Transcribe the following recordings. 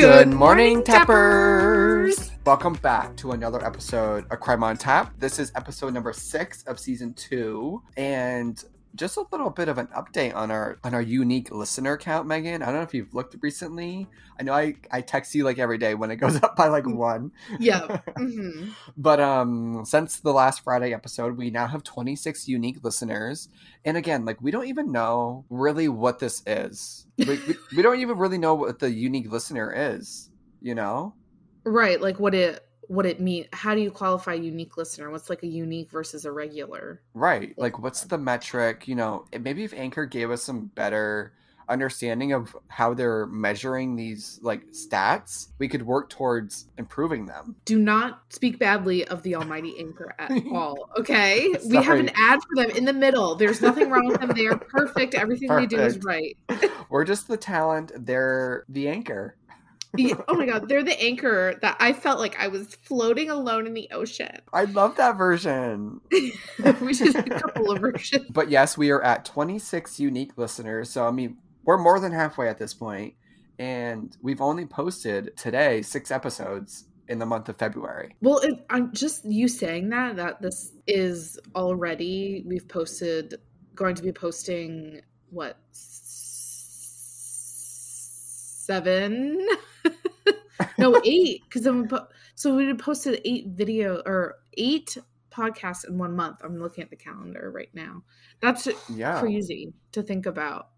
Good morning, tappers! Welcome back to another episode of Crime on Tap. This is episode number six of season two, and just a little bit of an update on our on our unique listener count, Megan. I don't know if you've looked recently. I know I I text you like every day when it goes up by like one. Yeah. hmm But um since the last Friday episode, we now have 26 unique listeners. And again, like we don't even know really what this is. Like we, we don't even really know what the unique listener is, you know? Right. Like what it what it mean how do you qualify unique listener? What's like a unique versus a regular? Right. Like what's the metric, you know? Maybe if Anchor gave us some better understanding of how they're measuring these like stats, we could work towards improving them. Do not speak badly of the almighty anchor at all. Okay. we have an ad for them in the middle. There's nothing wrong with them. They are perfect. Everything they do is right. We're just the talent, they're the anchor. The- oh my god, they're the anchor that I felt like I was floating alone in the ocean. I love that version. we should do a couple of versions. But yes, we are at 26 unique listeners. So, I mean, we're more than halfway at this point, And we've only posted today six episodes in the month of February. Well, it, I'm just you saying that that this is already we've posted going to be posting what seven no eight because then we po- so we posted eight video or eight podcasts in one month i'm looking at the calendar right now that's Yeah. crazy to think about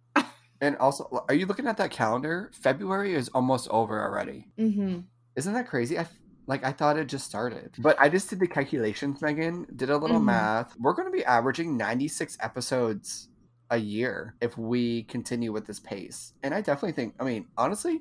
And also, are you looking at that calendar? February is almost over already. hmm Isn't that crazy? I like I thought it just started. But I just did the calculations, Megan, did a little Mhm. math. We're going to be averaging 96 episodes a year if we continue with this pace. And I definitely think, I mean, honestly,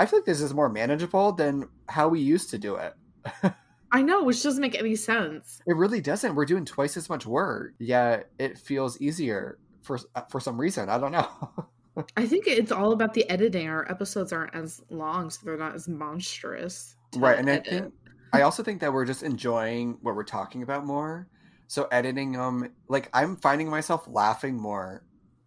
I feel like this is more manageable than how we used to do it. i know which doesn't make any sense It really doesn't. We're doing twice as much work, yet it feels easier for uh, for some reason. I don't know. i think it's all about the editing our episodes aren't as long so they're not as monstrous right, and I think I also think that we're just enjoying what we're talking about more. So editing them, like I'm finding myself laughing more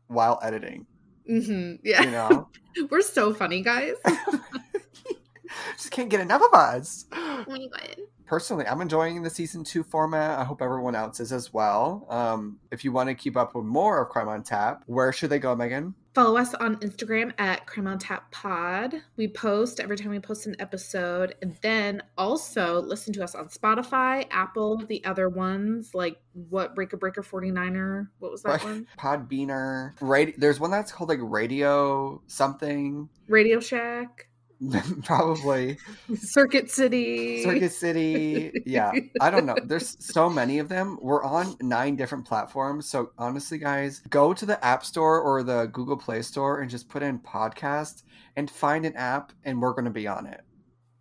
while editing. Mhm, yeah You know, we're so funny guys just can't get enough of us. oh my god Personally, I'm enjoying the season two format. I hope everyone else is as well. Um, if you want to keep up with more of Crime on Tap, where should they go, Megan? Follow us on Instagram at Crime on Tap Pod. We post every time we post an episode. And then also listen to us on Spotify, Apple, the other ones, like what Breaker Breaker 49er. What was that Right. one? Podbeaner. Radio, there's one that's called like Radio something. Radio Shack, Probably Circuit City. Circuit City. Yeah, I don't know. There's so many of them. We're on nine different platforms. So honestly, guys, go to the App Store or the Google Play Store and just put in podcast and find an app, and we're going to be on it.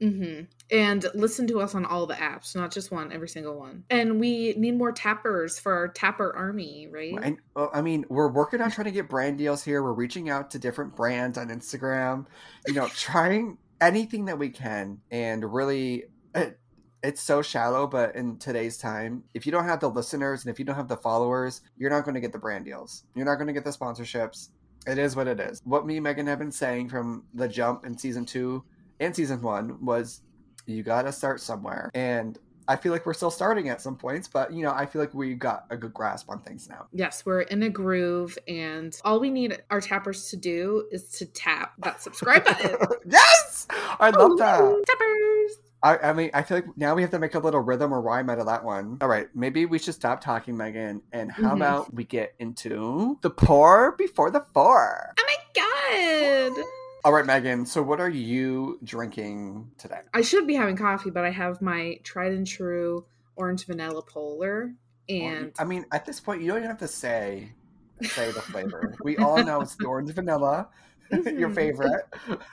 Hmm And listen to us on all the apps, not just one, every single one. And we need more tappers for our tapper army, right? And uh, I mean, we're working on trying to get brand deals here. We're reaching out to different brands on Instagram, you know, trying anything that we can. And really, it, it's so shallow, but in today's time, if you don't have the listeners and if you don't have the followers, you're not going to get the brand deals. You're not going to get the sponsorships. It is what it is. What me and Megan have been saying from the jump in season two and season one was you got to start somewhere. And I feel like we're still starting at some points, but you know, I feel like we got a good grasp on things now. Yes, we're in a groove, and all we need our tappers to do is to tap that subscribe button. yes, I love that. Tappers. I, I mean, I feel like now we have to make a little rhythm or rhyme out of that one. All right, maybe we should stop talking, Megan, and how Mhm. about we get into the pour before the four? Oh my god! All right, Megan. So, what are you drinking today? I should be having coffee, but I have my tried and true orange vanilla polar, and I mean, at this point, you don't even have to say say the flavor. we all know it's the orange vanilla, your Mhm. favorite.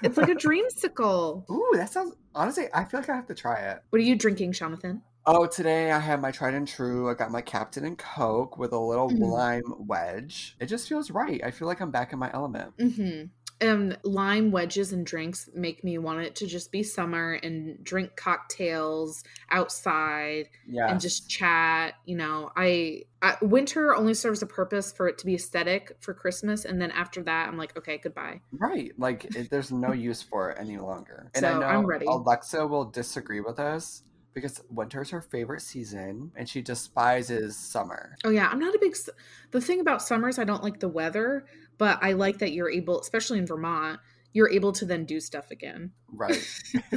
it's like a dreamsicle. Ooh, that sounds. Honestly, I feel like I have to try it. What are you drinking, Jonathan? Oh, today I have my tried and true. I got my Captain and Coke with a little Mm. lime wedge. It just feels right. I feel like I'm back in my element. hmm um lime wedges and drinks make me want it to just be summer and drink cocktails outside Yeah. and just chat you know I, I winter only serves a purpose for it to be aesthetic for christmas and then after that i'm like okay goodbye Right. Like it, there's no use for it any longer. And I So, know I'm ready. Alexa will disagree with us because winter's her favorite season and she despises summer. oh yeah i'm not a big s- the thing about summers i don't like the weather but i like that you're able especially in vermont you're able to then do stuff again Right.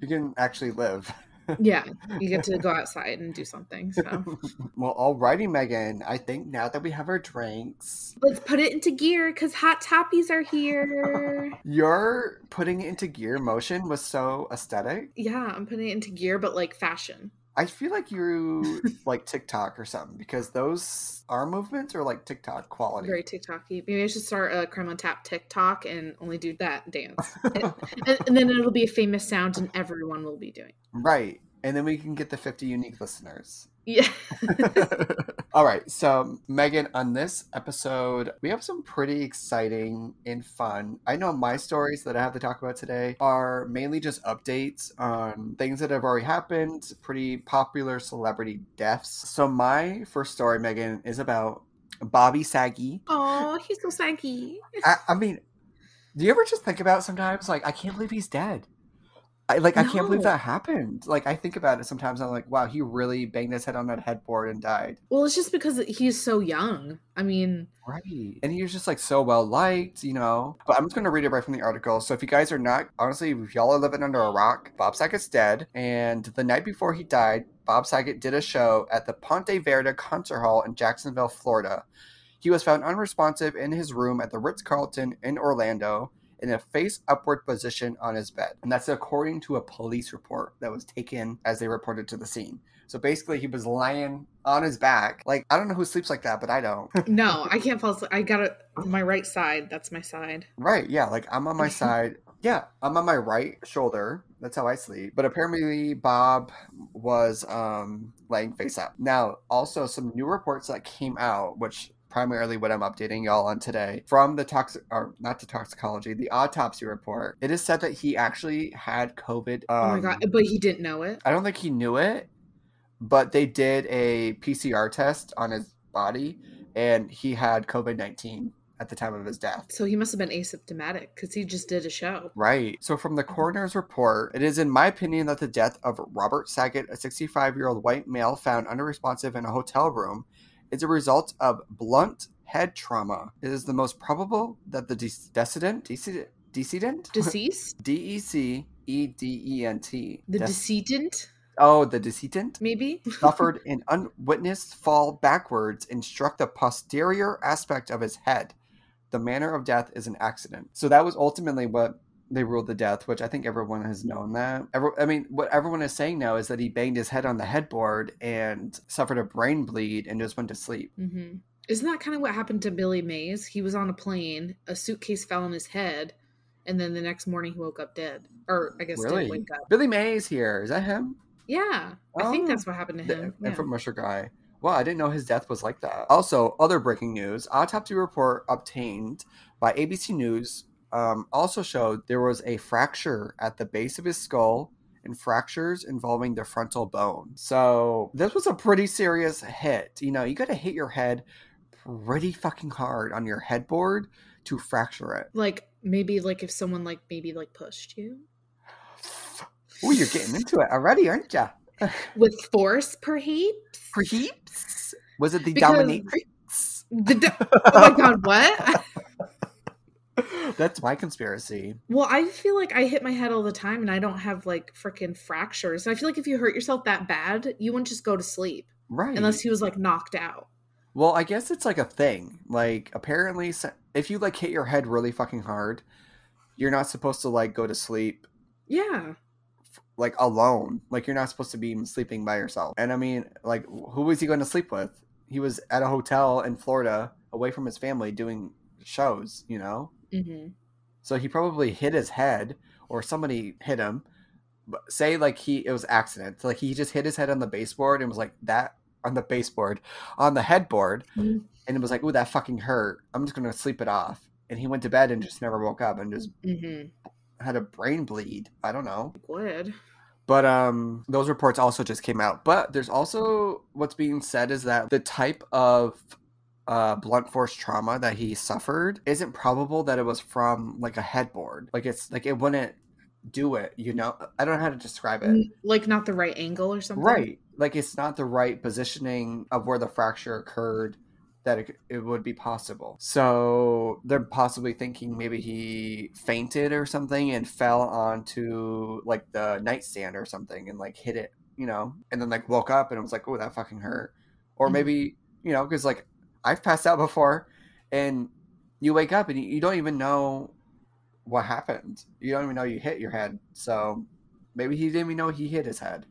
you can actually live. yeah you get to go outside and do something so well, alrighty, Megan. I think now that we have our drinks, let's put it into gear because hot toppies are here your putting it into gear motion was so aesthetic. yeah i'm putting it into gear but like fashion I feel like you like TikTok or something because those arm movements are like TikTok quality. very tiktoky maybe i should start a crime on tap tiktok and only do that dance and, and then it'll be a famous sound and everyone will be doing Right. And then we can get the 50 unique listeners. yeah All right. So, Megan, on this episode, we have some pretty exciting and fun. I know my stories that I have to talk about today are mainly just updates on things that have already happened, pretty popular celebrity deaths. So, my first story, Megan, is about Bobby Saggy. oh he's so saggy I, I mean, do you ever just think about sometimes, like, I can't believe he's dead? I, like, I can't believe that happened. Like, I think about it sometimes. I'm like, wow, he really banged his head on that headboard and died. well it's just because he's so young i mean Right. And he was just like so well liked, you know. But I'm just going to read it right from the article. So if you guys are not, honestly, if y'all are living under a rock, Bob Saget's dead. And the night before he died, Bob Saget did a show at the Ponte Vedra Concert Hall in Jacksonville, Florida. He was found unresponsive in his room at the Ritz Carlton in Orlando in a face upward position on his bed. And that's according to a police report that was taken as they reported to the scene. So basically, he was lying on his back. Like, I don't know who sleeps like that, but I don't. no i can't fall asleep i gotta my right side that's my side Right, yeah, like I'm on my side. Yeah, I'm on my right shoulder. That's how I sleep. But apparently Bob was um laying face up. Now, also some new reports that came out, which primarily what I'm updating y'all on today from the toxic or not the toxicology, the autopsy report. It is said that he actually had COVID. Um, oh my god but he didn't know it I don't think he knew it, but they did a PCR test on his body and he had COVID 19 at the time of his death. so he must have been asymptomatic because he just did a show Right. So, from the coroner's report, it is in my opinion that the death of Robert Saget, a 65 year old white male found unresponsive in a hotel room, is a result of blunt head trauma. It is the most probable that the de- decedent, decedent, decedent, deceased D E C E D E N T, the Dec- decedent oh, the decedent maybe suffered an unwitnessed fall backwards and struck the posterior aspect of his head. The manner of death is an accident. So that was ultimately what they ruled the death, which I think everyone has known that. Every, I mean, what everyone is saying now is that he banged his head on the headboard and suffered a brain bleed and just went to sleep. hmm Isn't that kind of what happened to Billy Mays? He was on a plane, a suitcase fell on his head, and then the next morning he woke up dead. Or I guess Really? didn't wake up. Billy Mays here. Is that him? Yeah, I think Oh, that's what happened to The him. Yeah. infomercial guy. Wow, I didn't know his death was like that. Also, other breaking news: autopsy report obtained by ABC News um, also showed there was a fracture at the base of his skull and fractures involving the frontal bone. So this was a pretty serious hit. You know, you got to hit your head pretty fucking hard on your headboard to fracture it. Like maybe like if someone like maybe like pushed you Oh, you're getting into it already, aren't you? with force, perhaps. Perhaps was it the Because- dominatrix? The do- oh my god, what? That's my conspiracy. Well, I feel like I hit my head all the time and I don't have like freaking fractures. I feel like if you hurt yourself that bad, you wouldn't just go to sleep Right. unless he was like knocked out. well, I guess it's like a thing. Like apparently if you like hit your head really fucking hard, you're not supposed to like go to sleep Yeah. like alone. Like you're not supposed to be sleeping by yourself. And I mean, like who was he going to sleep with? He was at a hotel in Florida away from his family doing shows, you know? Hmm So he probably hit his head or somebody hit him. But say like he it was accident. Like he just hit his head on the baseboard and was like that on the baseboard, on the headboard, Mhm. and it was like, "Ooh, that fucking hurt. I'm just gonna sleep it off." and he went to bed and just never woke up and just Mm-hmm. had a brain bleed. I don't know. Would. But um those reports also just came out. But there's also what's being said is that the type of uh, blunt force trauma that he suffered isn't probable that it was from like a headboard. Like it's like it wouldn't do it, you know? I don't know how to describe it. Like not the right angle or something. Right. Like it's not the right positioning of where the fracture occurred that it, it would be possible. So they're possibly thinking maybe he fainted or something and fell onto like the nightstand or something and like hit it, you know, and then like woke up and it was like, oh, that fucking hurt. Or Mhm. maybe, you know, because like I've passed out before and you wake up and you, you don't even know what happened. You don't even know you hit your head. So maybe he didn't even know he hit his head.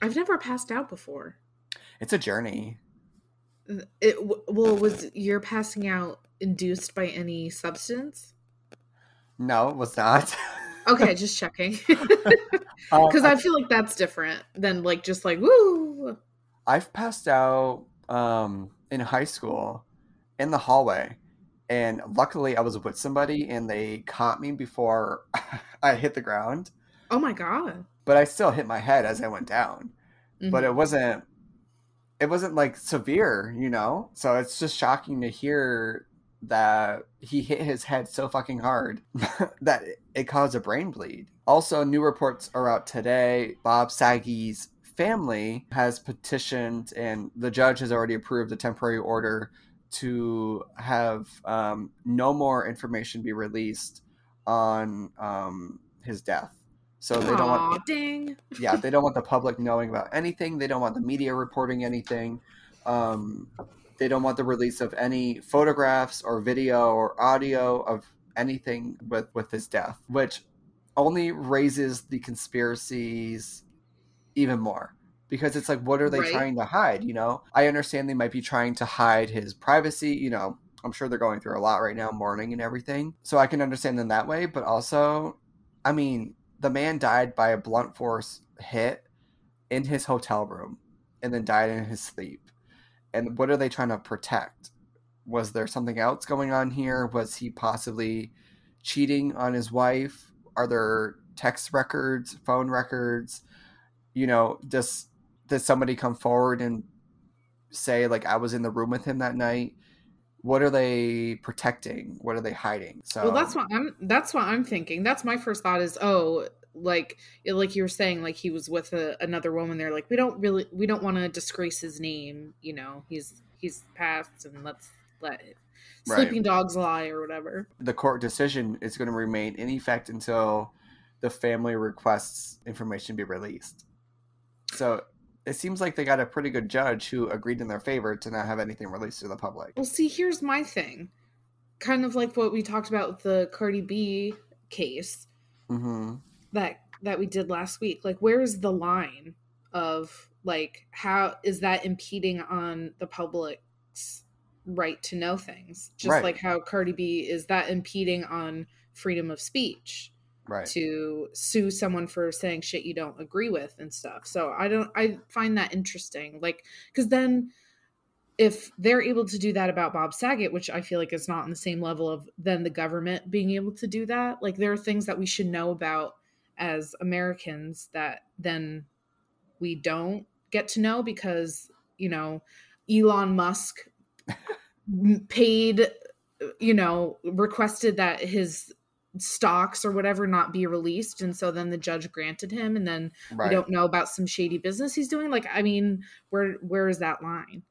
I've never passed out before. It's a journey. It well was your passing out induced by any substance? No, it was not. Okay, just checking. Um, Because I feel like that's different than like just like woo. I've passed out um, in high school in the hallway, and luckily I was with somebody, and they caught me before I hit the ground. Oh my god. But I still hit my head as I went down. But Mhm. it wasn't. It wasn't like severe, you know. So it's just shocking to hear that he hit his head so fucking hard that it caused a brain bleed. Also, new reports are out today. Bob Saggy's family has petitioned, and the judge has already approved a temporary order to have um, no more information be released on um, his death. So they don't want ding. yeah, they don't want the public knowing about anything. They don't want the media reporting anything. Um, they don't want the release of any photographs or video or audio of anything with with his death, which only raises the conspiracies even more because it's like, what are they Right. trying to hide? You know, I understand they might be trying to hide his privacy. You know, I'm sure they're going through a lot right now, mourning and everything. So I can understand them that way, but also, I mean, the man died by a blunt force hit in his hotel room and then died in his sleep. And what are they trying to protect? Was there something else going on here? Was he possibly cheating on his wife? Are there text records, phone records? You know, does does somebody come forward and say like I was in the room with him that night? What are they protecting? What are they hiding? So Well, that's what I'm. That's what I'm thinking. That's my first thought is, oh, like like you were saying, like he was with a, another woman. They're like, we don't really, we don't want to disgrace his name. You know, he's he's passed, and let's let Right. sleeping dogs lie or whatever. the court decision is going to remain in effect until the family requests information be released. So it seems like they got a pretty good judge who agreed in their favor to not have anything released to the public. Well, see, here's my thing. Kind of like what we talked about with the Cardi B case hmm that that we did last week. Like, where is the line of like how is that impeding on the public's right to know things? Just Right. like how Cardi B is that impeding on freedom of speech Right. to sue someone for saying shit you don't agree with and stuff. So I don't I find that interesting. Like cuz then if they're able to do that about Bob Saget, which I feel like is not on the same level of then the government being able to do that, like there are things that we should know about as Americans that then we don't get to know because, you know, Elon Musk paid uh, you know requested that his stocks or whatever not be released and so then the judge granted him and then Right. we don't know about some shady business he's doing like i mean where where is that line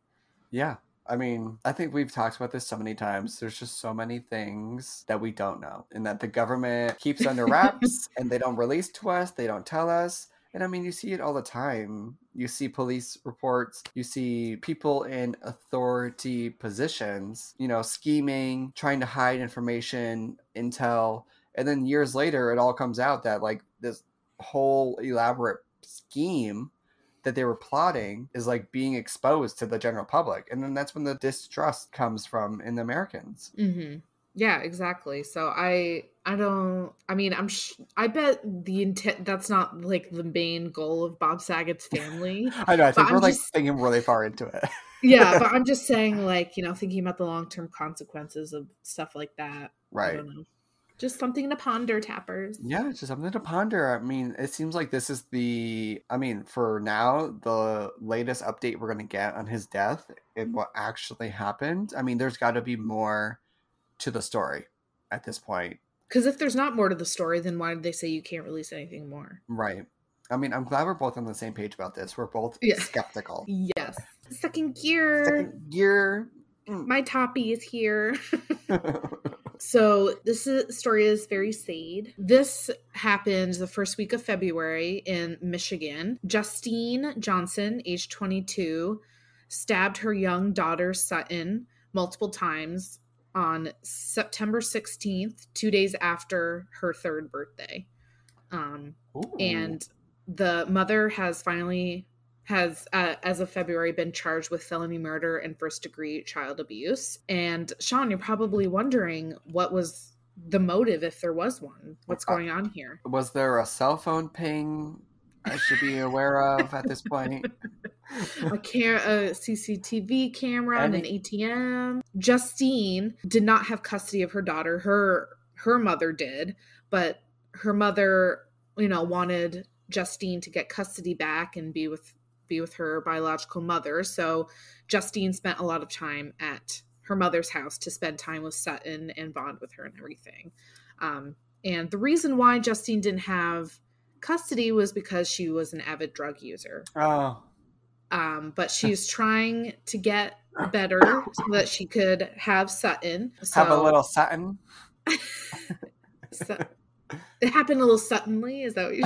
Yeah. I mean, I think we've talked about this so many times. There's just so many things that we don't know, and that the government keeps under wraps and they don't release to us, they don't tell us. And I mean, you see it all the time. You see police reports, you see people in authority positions, you know, scheming, trying to hide information, intel. And then years later, it all comes out that, like, this whole elaborate scheme that they were plotting is like being exposed to the general public and then that's when the distrust comes from in the americans mm-hmm. yeah exactly so i i don't i mean i'm sh- i bet the intent that's not like the main goal of bob saget's family i know i think we're I'm like just- thinking really far into it yeah, but I'm just saying, like, you know, thinking about the long term consequences of stuff like that. right. Just something to ponder, tappers. Yeah, just something to ponder. I mean, it seems like this is the, I mean, for now, the latest update we're going to get on his death and mm-hmm. what actually happened. I mean, there's got to be more to the story at this point. Because if there's not more to the story, then why did they say you can't release anything more? Right. I mean, I'm glad we're both on the same page about this. We're both Yeah. skeptical. Yes. Second gear. Second year. Mm. My toppy is here. So this is, story is very sad. This happened the first week of February in Michigan. Justine Johnson, age 22, stabbed her young daughter Sutton multiple times on September 16th, two days after her third birthday. Um, and the mother has finally has uh, as of february been charged with felony murder and first degree child abuse. And sean you're probably wondering what was the motive if there was one. What's Uh, going on here? was there a cell phone ping I should be aware of at this point? a, cam- a cctv camera and an atm justine did not have custody of her daughter. Her her mother did but her mother you know wanted justine to get custody back and be with be with her biological mother so justine spent a lot of time at her mother's house to spend time with sutton and bond with her and everything um, and the reason why justine didn't have custody was because she was an avid drug user Oh, um, but she's trying to get better so that she could have Sutton. So, have a little Sutton. Su- it happened a little suddenly. Is that what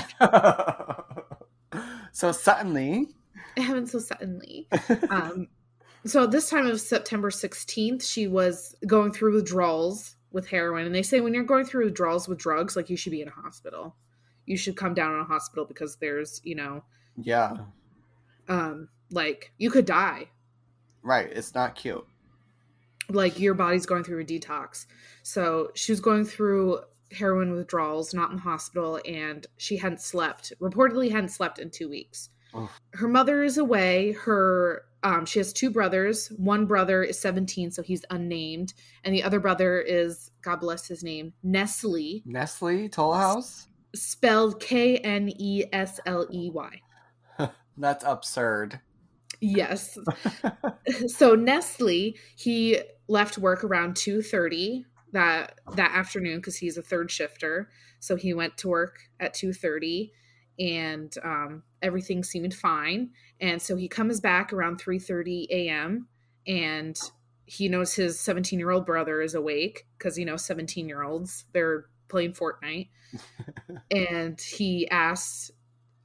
you? so suddenly, It happened so suddenly. Um, so this time of September sixteenth, she was going through withdrawals with heroin, and they say when you're going through withdrawals with drugs, like you should be in a hospital. You should come down in a hospital because there's, you know, yeah, um, like you could die right. It's not cute. like your body's going through a detox. So she was going through heroin withdrawals, not in the hospital, and she hadn't slept. Reportedly, hadn't slept in two weeks. Her mother is away. Her um, she has two brothers. One brother is 17, so he's unnamed, and the other brother is God bless his name, Nestle, Nestle Toll House. spelled K N E S L E Y. That's absurd. Yes. so Nestle, he left work around 2:30 that that afternoon because he's a third shifter. So he went to work at 2:30 and um, everything seemed fine. And so he comes back around 3:30 a.m. and he knows his 17 year old brother is awake because you know 17 year olds they're playing Fortnite. and he asks,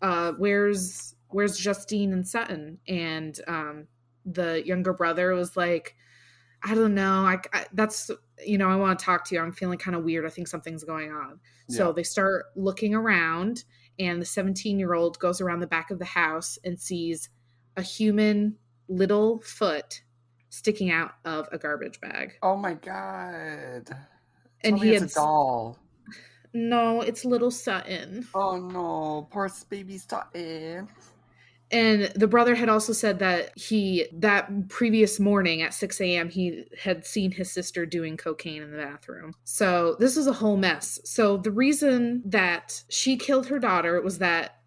uh, "Where's where's Justine and Sutton?" And um, the younger brother was like, "I don't know. I, I that's you know I want to talk to you. I'm feeling kind of weird. I think something's going on." So they start looking around, and the 17 year old goes around the back of the house and sees a human little foot sticking out of a garbage bag. Oh my god. And he a doll. no, it's little Sutton. Oh no, poor baby Sutton. And the brother had also said that he, that previous morning at 6 a.m., he had seen his sister doing cocaine in the bathroom. So this was a whole mess. So the reason that she killed her daughter was that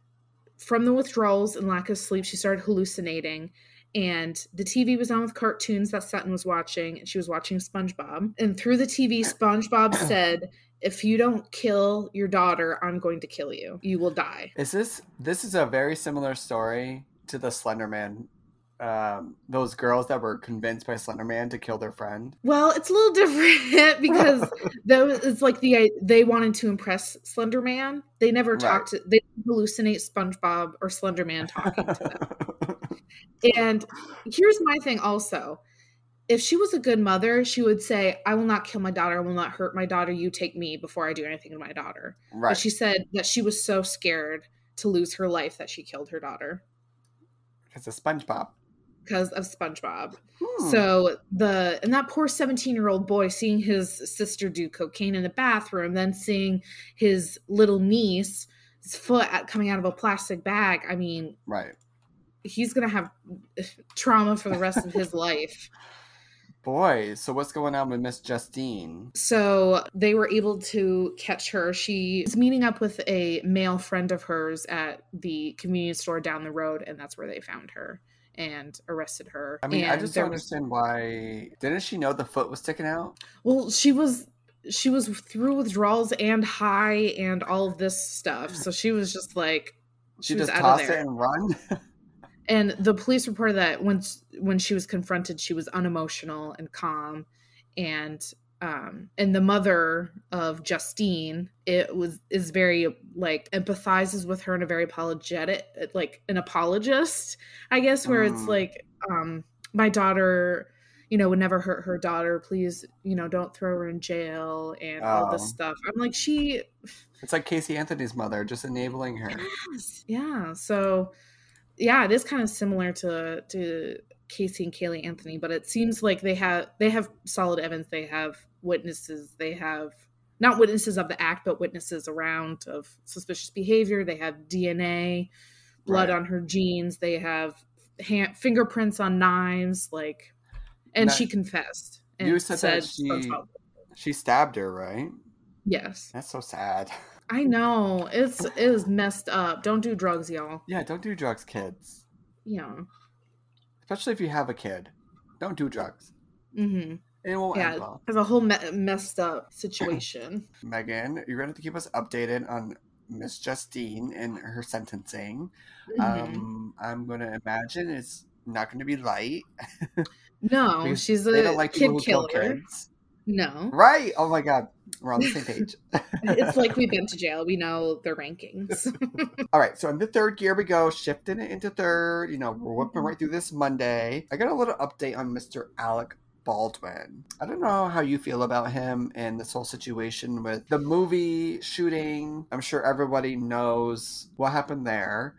from the withdrawals and lack of sleep, she started hallucinating. And the TV was on with cartoons that Sutton was watching, and she was watching SpongeBob. And through the TV, SpongeBob said, If you don't kill your daughter, I'm going to kill you. You will die. Is this this is a very similar story to the Slender Man? Um, those girls that were convinced by Slender Man to kill their friend. Well, it's a little different because those it's like the they wanted to impress Slender Man. They never Right. talked. To, they hallucinate SpongeBob or Slender Man talking to them. and here's my thing also. If she was a good mother, she would say, "I will not kill my daughter. I will not hurt my daughter. You take me before I do anything to my daughter." right. But she said that she was so scared to lose her life that she killed her daughter It's a SpongeBob. because of SpongeBob. Hmm. So the and that poor 17 year old boy seeing his sister do cocaine in the bathroom, then seeing his little niece his foot coming out of a plastic bag. I mean, right. he's gonna have trauma for the rest of his life. Boy, so what's going on with Miss Justine? So they were able to catch her. She was meeting up with a male friend of hers at the convenience store down the road, and that's where they found her and arrested her. I mean, and I just don't was- understand why. Didn't she know the foot was sticking out? Well, she was she was through withdrawals and high and all of this stuff. So she was just like She, was just out of tossed there. it and run. And the police reported that once when she was confronted, she was unemotional and calm, and um, and the mother of Justine, it was is very like empathizes with her in a very apologetic, like an apologist, I guess, where it's Mm. like, um, my daughter, you know, would never hurt her daughter. Please, you know, don't throw her in jail and all this Oh. stuff. I'm like, she it's like Casey Anthony's mother, just enabling her. Yes. Yeah. So yeah, it is kind of similar to to Casey and Kaylee Anthony, but it seems like they have they have solid evidence. They have witnesses. They have not witnesses of the act, but witnesses around of suspicious behavior. They have DNA, blood Right. on her jeans. They have hand, fingerprints on knives. Like, and Now, she confessed. And you said that said she- She stabbed her, right? Yes, That's so sad. I know. It's it is messed up. Don't do drugs, y'all. Yeah, don't do drugs, kids. Yeah. Especially if you have a kid. Don't do drugs. Mm-hmm. It won't Yeah, end well. It's a whole me- messed up situation. Megan, you're going to have to keep us updated on Miss Justine and her sentencing. Mhm. Um, I'm going to imagine it's not going to be light. no, she's a like kid kill killer. kids. No, Right? Oh my God. We're on the same page. it's like we've been to jail. We know their rankings. All right, so in the third gear we go, shifting it into third. You know, we're whipping mm-hmm. right through this Monday. I got a little update on Mr. Alec Baldwin. I don't know how you feel about him and this whole situation with the movie shooting. I'm sure everybody knows what happened there.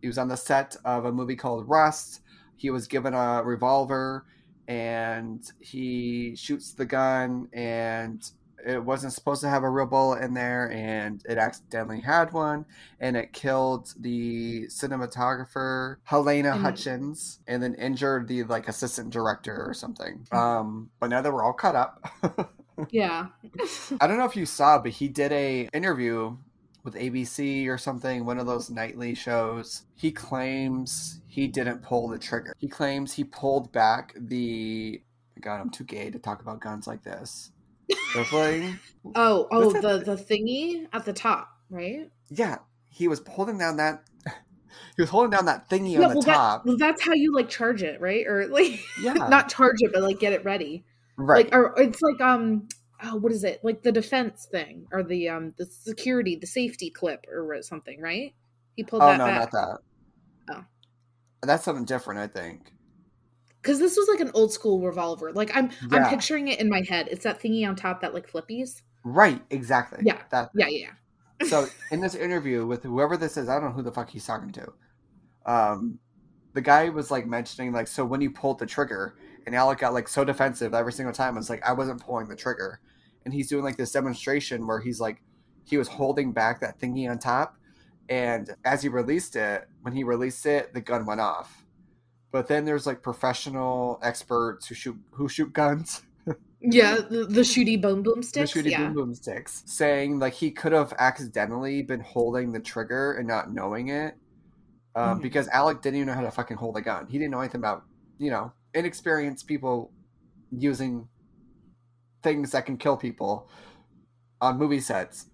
He was on the set of a movie called Rust. He was given a revolver and he shoots the gun and it wasn't supposed to have a real bullet in there and it accidentally had one and it killed the cinematographer Halyna Hutchins and then injured the like assistant director or something. Um but now that we're all caught up. yeah. I don't know if you saw but he did a interview with ABC or something, one of those nightly shows. He claims he didn't pull the trigger. He claims he pulled back the God, I'm too gay to talk about guns like this. The Oh, oh, What's the the thingy at the top, right? Yeah, he was holding down that. He was holding down that thingy Yeah, on the well, that- top. well, that's how you like charge it, right? Or like yeah, not charge it, but like get it ready. right. Like, or it's like um, oh, what is it? Like the defense thing, or the um, the security, the safety clip, or something, right? He pulled that. oh that no, back. not that. Oh. that's something different. I think. because this was like an old school revolver. Like I'm I'm picturing it in my head. It's that thingy on top that like flippies. Right, exactly. Yeah. That. Yeah, yeah, yeah. So in this interview with whoever this is, I don't know who the fuck he's talking to. Um, the guy was like mentioning like, so when you pulled the trigger, and Alec got like so defensive every single time. It's like I wasn't pulling the trigger, and he's doing like this demonstration where he's like, he was holding back that thingy on top, and as he released it, when he released it, the gun went off. But then there's like professional experts who shoot who shoot guns. Yeah, the, the shooty boom boom sticks. the shooty yeah. boom boom sticks, saying like he could have accidentally been holding the trigger and not knowing it, um, Mhm. because Alec didn't even know how to fucking hold a gun. He didn't know anything about you know inexperienced people using things that can kill people on movie sets.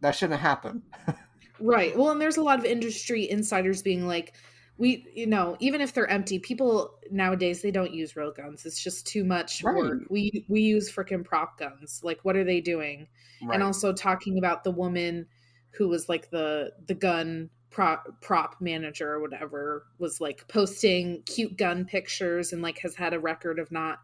That shouldn't happen. Right. Well, and there's a lot of industry insiders being like, we, you know, even if they're empty, people nowadays they don't use real guns. It's just too much Right. work. We we use freaking prop guns. Like, what are they doing? Right. And also talking about the woman who was like the the gun prop prop manager or whatever was like posting cute gun pictures and like has had a record of not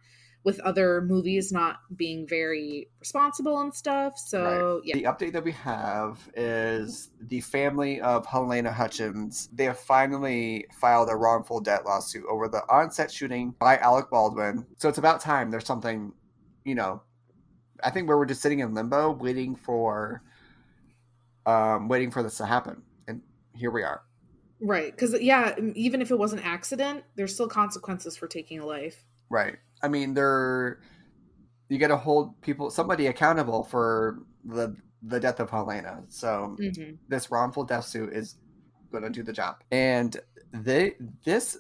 with other movies not being very responsible and stuff. So Right. yeah. The update that we have is the family of Halyna Hutchins. They have finally filed a wrongful death lawsuit over the onset shooting by Alec Baldwin. So it's about time there's something, you know, I think where we're just sitting in limbo waiting for um waiting for this to happen. Here we are. Right. Because, yeah, even if it was an accident, there's still consequences for taking a life. Right. I mean, they're you got to hold people somebody accountable for the the death of Halyna. So Mhm. this wrongful death suit is going to do the job. And they this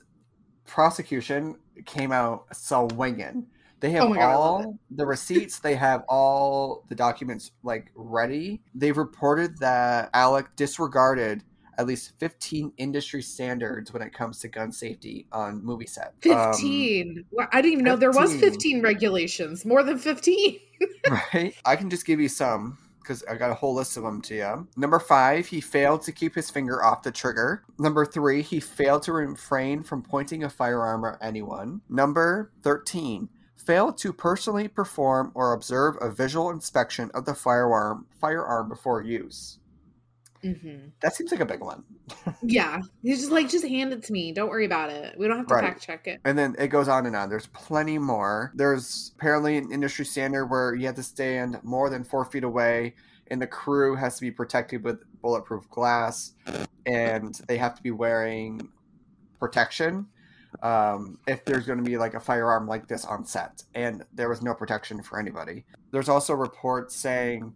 prosecution came out swinging. They have Oh God, all the receipts. They have all the documents like ready. They've reported that Alec disregarded at least 15 industry standards when it comes to gun safety on movie set. Um, 15. I didn't even know there was 15. 15 regulations. More than 15. right? I can just give you some because I got a whole list of them to you. Number five, he failed to keep his finger off the trigger. Number three, he failed to refrain from pointing a firearm at anyone. Number 13, failed to personally perform or observe a visual inspection of the firearm firearm before use. Hmm That seems like a big one. Yeah. He's just like, just hand it to me. Don't worry about it. We don't have to Right. fact check it. And then it goes on and on. There's plenty more. There's apparently an industry standard where you have to stand more than four feet away, and the crew has to be protected with bulletproof glass, and they have to be wearing protection um, if there's going to be like a firearm like this on set. And there was no protection for anybody. There's also reports saying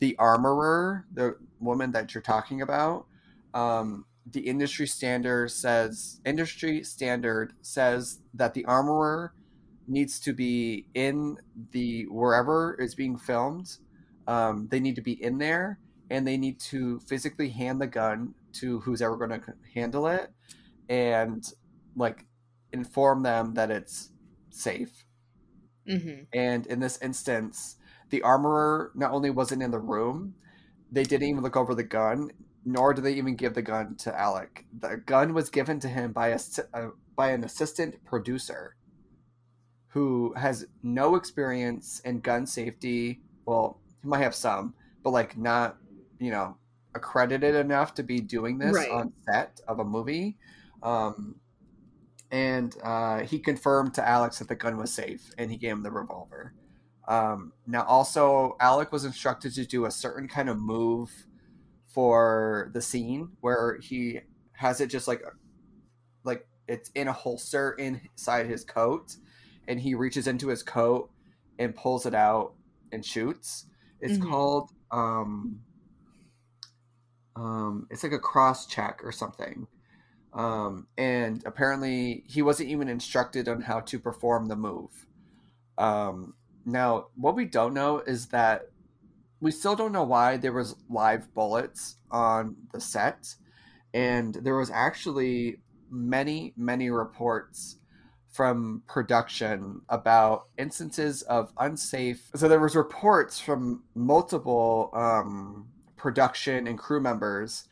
the armorer, the woman that you're talking about, um, the industry standard says industry standard says that the armorer needs to be in the wherever is being filmed. Um, they need to be in there, and they need to physically hand the gun to who's ever going to handle it, and like inform them that it's safe. hmm And in this instance, the armorer not only wasn't in the room, they didn't even look over the gun, nor did they even give the gun to Alec. The gun was given to him by a, uh, by an assistant producer who has no experience in gun safety. Well, he might have some, but like not, you know, accredited enough to be doing this Right. on set of a movie. Um, and uh, he confirmed to Alec that the gun was safe, and he gave him the revolver. Um, now, also, Alec was instructed to do a certain kind of move for the scene where he has it just like, like it's in a holster inside his coat, and he reaches into his coat and pulls it out and shoots. It's Mhm. called um, um, it's like a cross check or something. Um, and apparently he wasn't even instructed on how to perform the move. Um, now, what we don't know is that we still don't know why there was live bullets on the set, and there was actually many, many reports from production about instances of unsafe. So there was reports from multiple um, production and crew members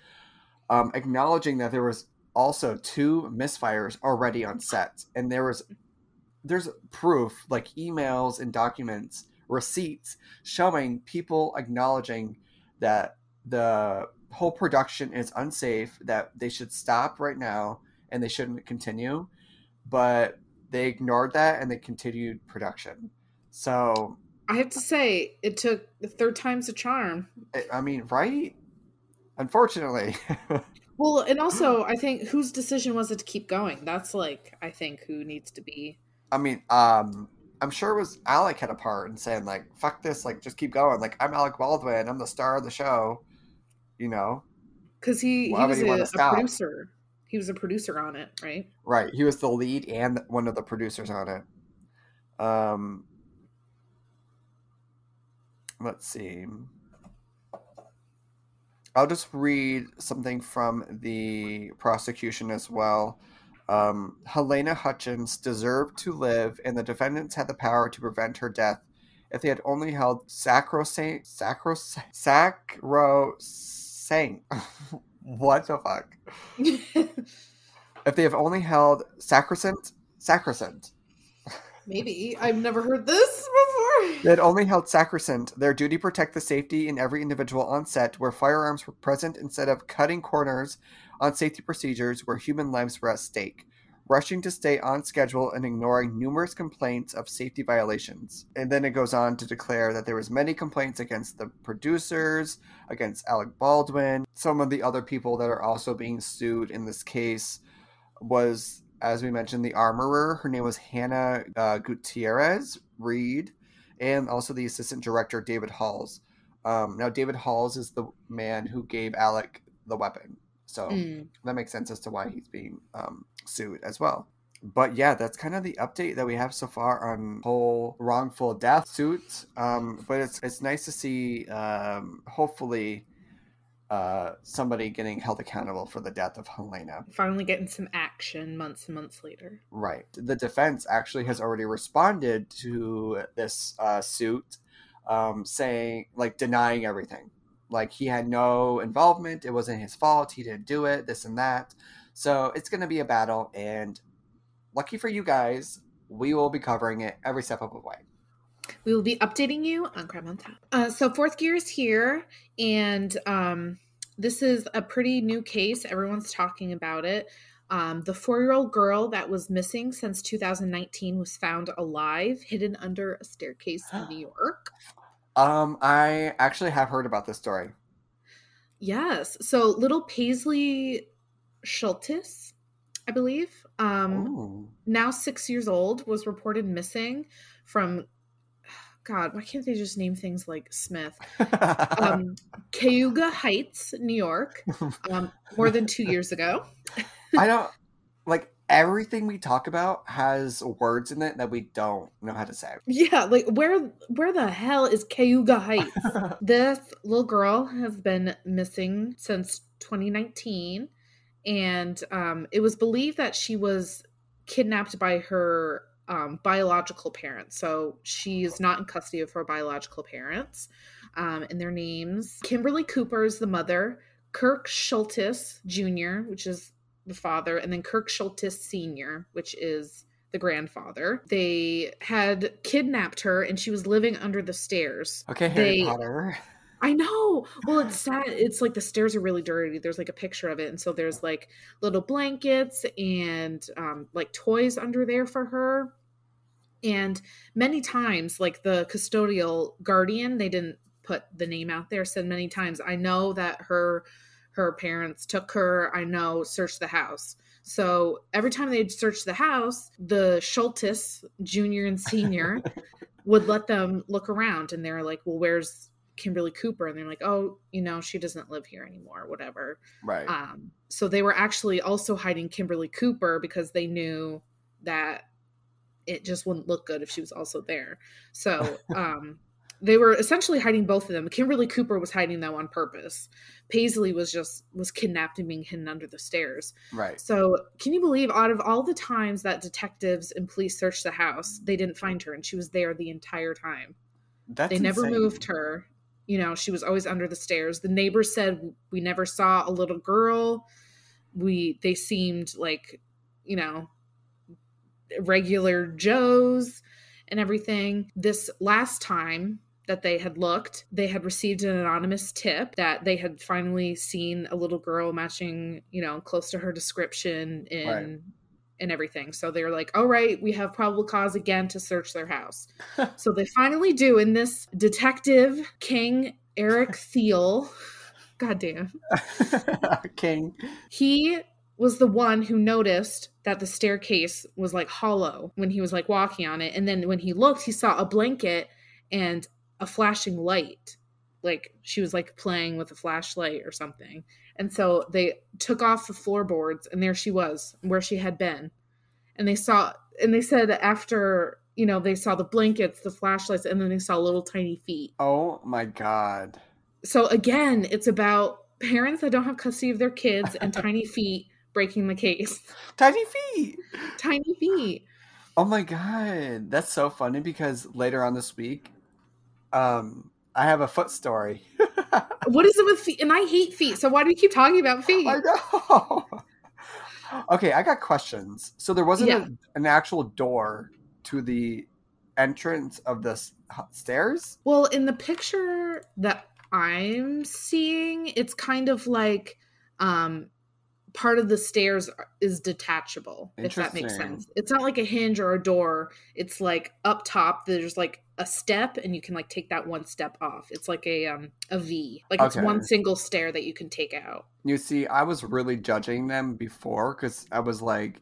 um, acknowledging that there was also two misfires already on set, and there was there's proof like emails and documents, receipts showing people acknowledging that the whole production is unsafe, that they should stop right now and they shouldn't continue, but they ignored that and they continued production. So I have to say, it took the third time's a charm. I- mean, right? Unfortunately. Well, and also, I think whose decision was it to keep going? That's like, I think who needs to be. I mean, um, I'm sure it was Alec had a part in saying like, "Fuck this! Like, just keep going. Like, I'm Alec Baldwin. I'm the star of the show." You know, Because he, Why he was a, a producer. He was a producer on it, right? right? He was the lead and one of the producers on it. Um, let's see. I'll just read something from the prosecution as well. Um, Halyna Hutchins deserved to live, and the defendants had the power to prevent her death if they had only held sacrosanct, sacrosanct, sacrosanct. what the fuck? If they have only held sacrosanct, sacrosanct. Maybe. I've never heard this before. They had only held sacrosanct their duty to protect the safety in every individual on set where firearms were present instead of cutting corners on safety procedures where human lives were at stake. rushing to stay on schedule and ignoring numerous complaints of safety violations. And then it goes on to declare that there was many complaints against the producers, against Alec Baldwin. Some of the other people that are also being sued in this case was, as we mentioned, the armorer. Her name was Hannah uh, Gutierrez Reed, and also the assistant director David Halls. Um, now, David Halls is the man who gave Alec the weapon. So Mm. that makes sense as to why he's being um, sued as well. But yeah, that's kind of the update that we have so far on whole wrongful death suits. Um, but it's it's nice to see, um, hopefully, uh, somebody getting held accountable for the death of Halyna. Finally getting some action months and months later. Right. The defense actually has already responded to this uh, suit, um, saying like denying everything. Like he had no involvement. It wasn't his fault. He didn't do it. This and that. So it's going to be a battle. And lucky for you guys, we will be covering it every step of the way. We will be updating you on Crime on Tap. Uh, so fourth gear is here, and um, this is a pretty new case. Everyone's talking about it. Um, the four-year-old girl that was missing since 2019 was found alive, hidden under a staircase in New York. Um, I actually have heard about this story. Yes. So little Paislee Shultis, I believe, um, Ooh. now six years old, was reported missing from. God, why can't they just name things like Smith? um, Cayuga Heights, New York, um, more than two years ago. I don't everything we talk about has words in it that we don't know how to say. Yeah, like where where the hell is Cayuga Heights? this little girl has been missing since 2019, and um, it was believed that she was kidnapped by her um, biological parents. So she is not in custody of her biological parents, um, and their names: Kimberly Cooper is the mother, Kirk Shultis Jr., which is the father, and then Kirk Shultis Sr., which is the grandfather. They had kidnapped her, and she was living under the stairs. okay, Harry They- Potter. I know. Well, it's sad. It's like the stairs are really dirty. There's like a picture of it, and so there's like little blankets and um, like toys under there for her. And many times, like the custodial guardian, they didn't put the name out there. Said many times, I know that her her parents took her. I know searched the house. So every time they'd search the house, the Shultis junior and senior would let them look around, and they're like, "Well, where's Kimberly Cooper?" And they're like, "Oh, you know, she doesn't live here anymore, whatever." Right. Um, so they were actually also hiding Kimberly Cooper because they knew that it just wouldn't look good if she was also there. So um, they were essentially hiding both of them. Kimberly Cooper was hiding them on purpose. Paislee was just was kidnapped and being hidden under the stairs. right. So can you believe out of all the times that detectives and police searched the house, they didn't find her and she was there the entire time That's they never insane. moved her you know she was always under the stairs the neighbors said we never saw a little girl we they seemed like you know regular joes and everything this last time that they had looked they had received an anonymous tip that they had finally seen a little girl matching you know close to her description in Right. and everything so they're like all right we have probable cause again to search their house so they finally do in this detective king eric thiel god damn King. he was the one who noticed that the staircase was like hollow when he was like walking on it and then when he looked he saw a blanket and a flashing light like she was like playing with a flashlight or something and so they took off the floorboards and there she was where she had been and they saw and they said after you know they saw the blankets the flashlights and then they saw little tiny feet Oh my god. so again it's about parents that don't have custody of their kids and tiny feet breaking the case Tiny feet. tiny feet Oh my god. That's so funny because later on this week, um, I have a foot story. what is it with feet and i hate feet so why do we keep talking about feet I know. okay, I got questions. So there wasn't Yeah. a, an actual door to the entrance of the stairs. well in the picture that i'm seeing it's kind of like um part of the stairs is detachable if that makes sense it's not like a hinge or a door it's like up top there's like a step and you can like take that one step off it's like a um a v like it's Okay. one single stair that you can take out You see, I was really judging them before because I was like,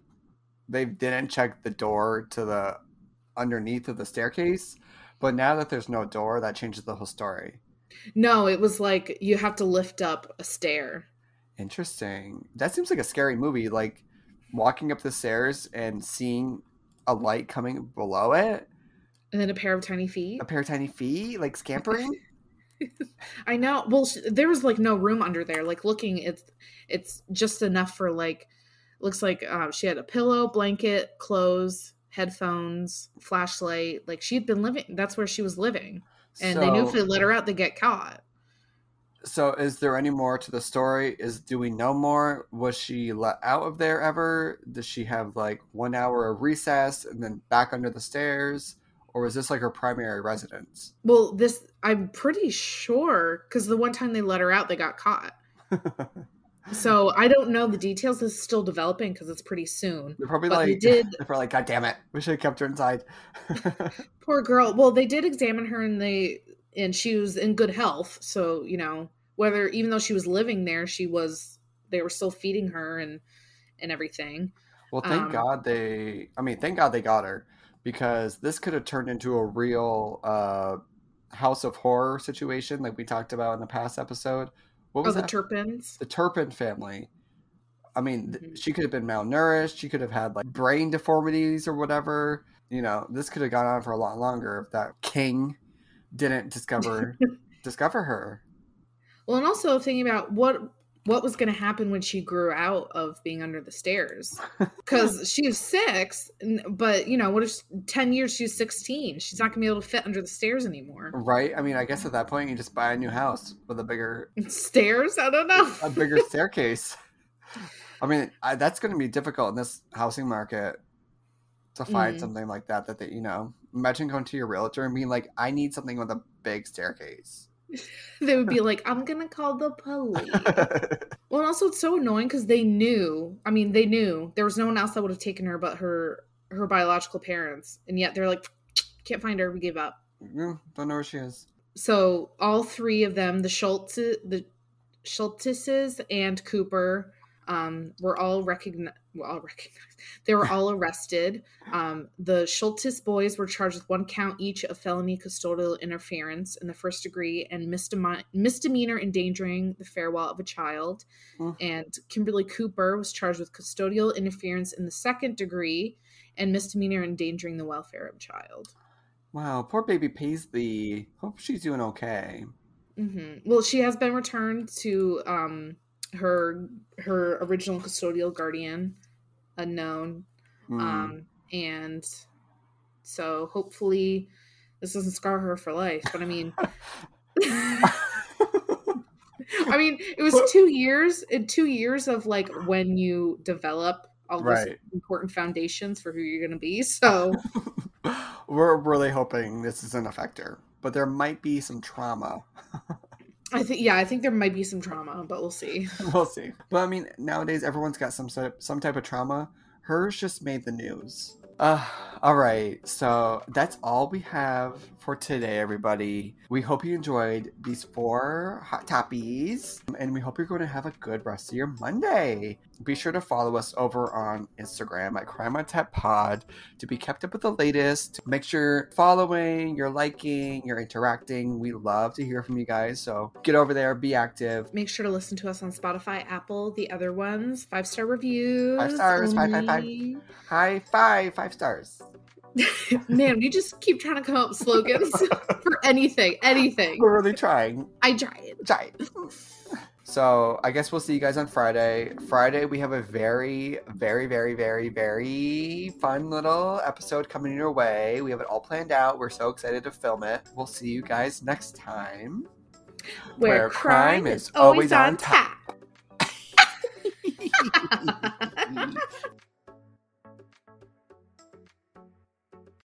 they didn't check the door to the underneath of the staircase. But now that there's no door, that changes the whole story. no it was like you have to lift up a stair Interesting. That seems like a scary movie. Like walking up the stairs and seeing a light coming below it, and then a pair of tiny feet a pair of tiny feet, like scampering. I know. Well, sh- there was like no room under there. Like looking, it's it's just enough for like. Looks like uh, she had a pillow, blanket, clothes, headphones, flashlight. Like she had been living. That's where she was living, and they knew if they let her out, they get caught. So, is there any more to the story? Is do we know more? Was she let out of there ever? Does she have like one hour of recess and then back under the stairs, or was this like her primary residence? Well, this I'm pretty sure because the one time they let her out, they got caught. So I don't know the details. This is still developing because it's pretty soon. They're probably But like, they did they're probably like, God damn it, we should have kept her inside. poor girl well they did examine her and they and she was in good health so you know whether even though she was living there she was they were still feeding her and and everything well, thank Um, God they. I mean, thank God they got her because this could have turned into a real uh, House of Horror situation, like we talked about in the past episode. What oh was the that? turpins the Turpin family. I mean, Mhm. she could have been malnourished. She could have had like brain deformities or whatever. You know, this could have gone on for a lot longer if that king didn't discover discover her. well and also thinking about what what was going to happen when she grew out of being under the stairs because she was six but you know what if 10 years she's 16 she's not going to be able to fit under the stairs anymore Right? I mean, I guess at that point you just buy a new house with a bigger stairs i don't know a bigger staircase. I mean, I, that's going to be difficult in this housing market to find Mm. something like that. That they, you know, imagine going to your realtor and being like, "I need something with a big staircase." they would be like i'm going to call the police Well, and also it's so annoying because they knew. I mean, they knew there was no one else that would have taken her but her her biological parents, and yet they're like, can't find her. We gave up. Mm, don't know where she is. So all three of them, the Schultz, the Schultzes and Cooper, um, were all recognized. Well, all recognized. They were all arrested. Um, the Schultz boys were charged with one count each of felony custodial interference in the first degree and misdemi- misdemeanor endangering the farewell of a child. Mm. And Kimberly Cooper was charged with custodial interference in the second degree and misdemeanor endangering the welfare of a child. Wow, poor baby Paislee. Hope she's doing okay. hmm Well, she has been returned to um, her her original custodial guardian, unknown, Mm. um, and so hopefully this doesn't scar her for life. But I mean, I mean, it was two years. In two years of like when you develop all those important foundations for who you're going to be. So We're really hoping this doesn't affect her, but there might be some trauma. I think, yeah, I think there might be some trauma, but we'll see. we'll see. But I mean, nowadays everyone's got some sort some type of trauma. Hers just made the news. Uh, all right, so that's all we have for today, everybody. We hope you enjoyed these four hot toppies, and we hope you're going to have a good rest of your Monday. Be sure to follow us over on Instagram at Crime on Tap Pod to be kept up with the latest. Make sure you're following, you're liking, you're interacting. We love to hear from you guys, so get over there, be active. Make sure to listen to us on Spotify, Apple, the other ones. Five star reviews. Five stars, five, five, five. High five, five stars. Man, we just keep trying to come up with slogans for anything, anything. We're really trying. I tried. Try. So I guess we'll see you guys on Friday. Friday we have a very, very, very, very, very fun little episode coming your way. We have it all planned out. We're so excited to film it. We'll see you guys next time. Where, where crime, crime, is always, always on tap. top.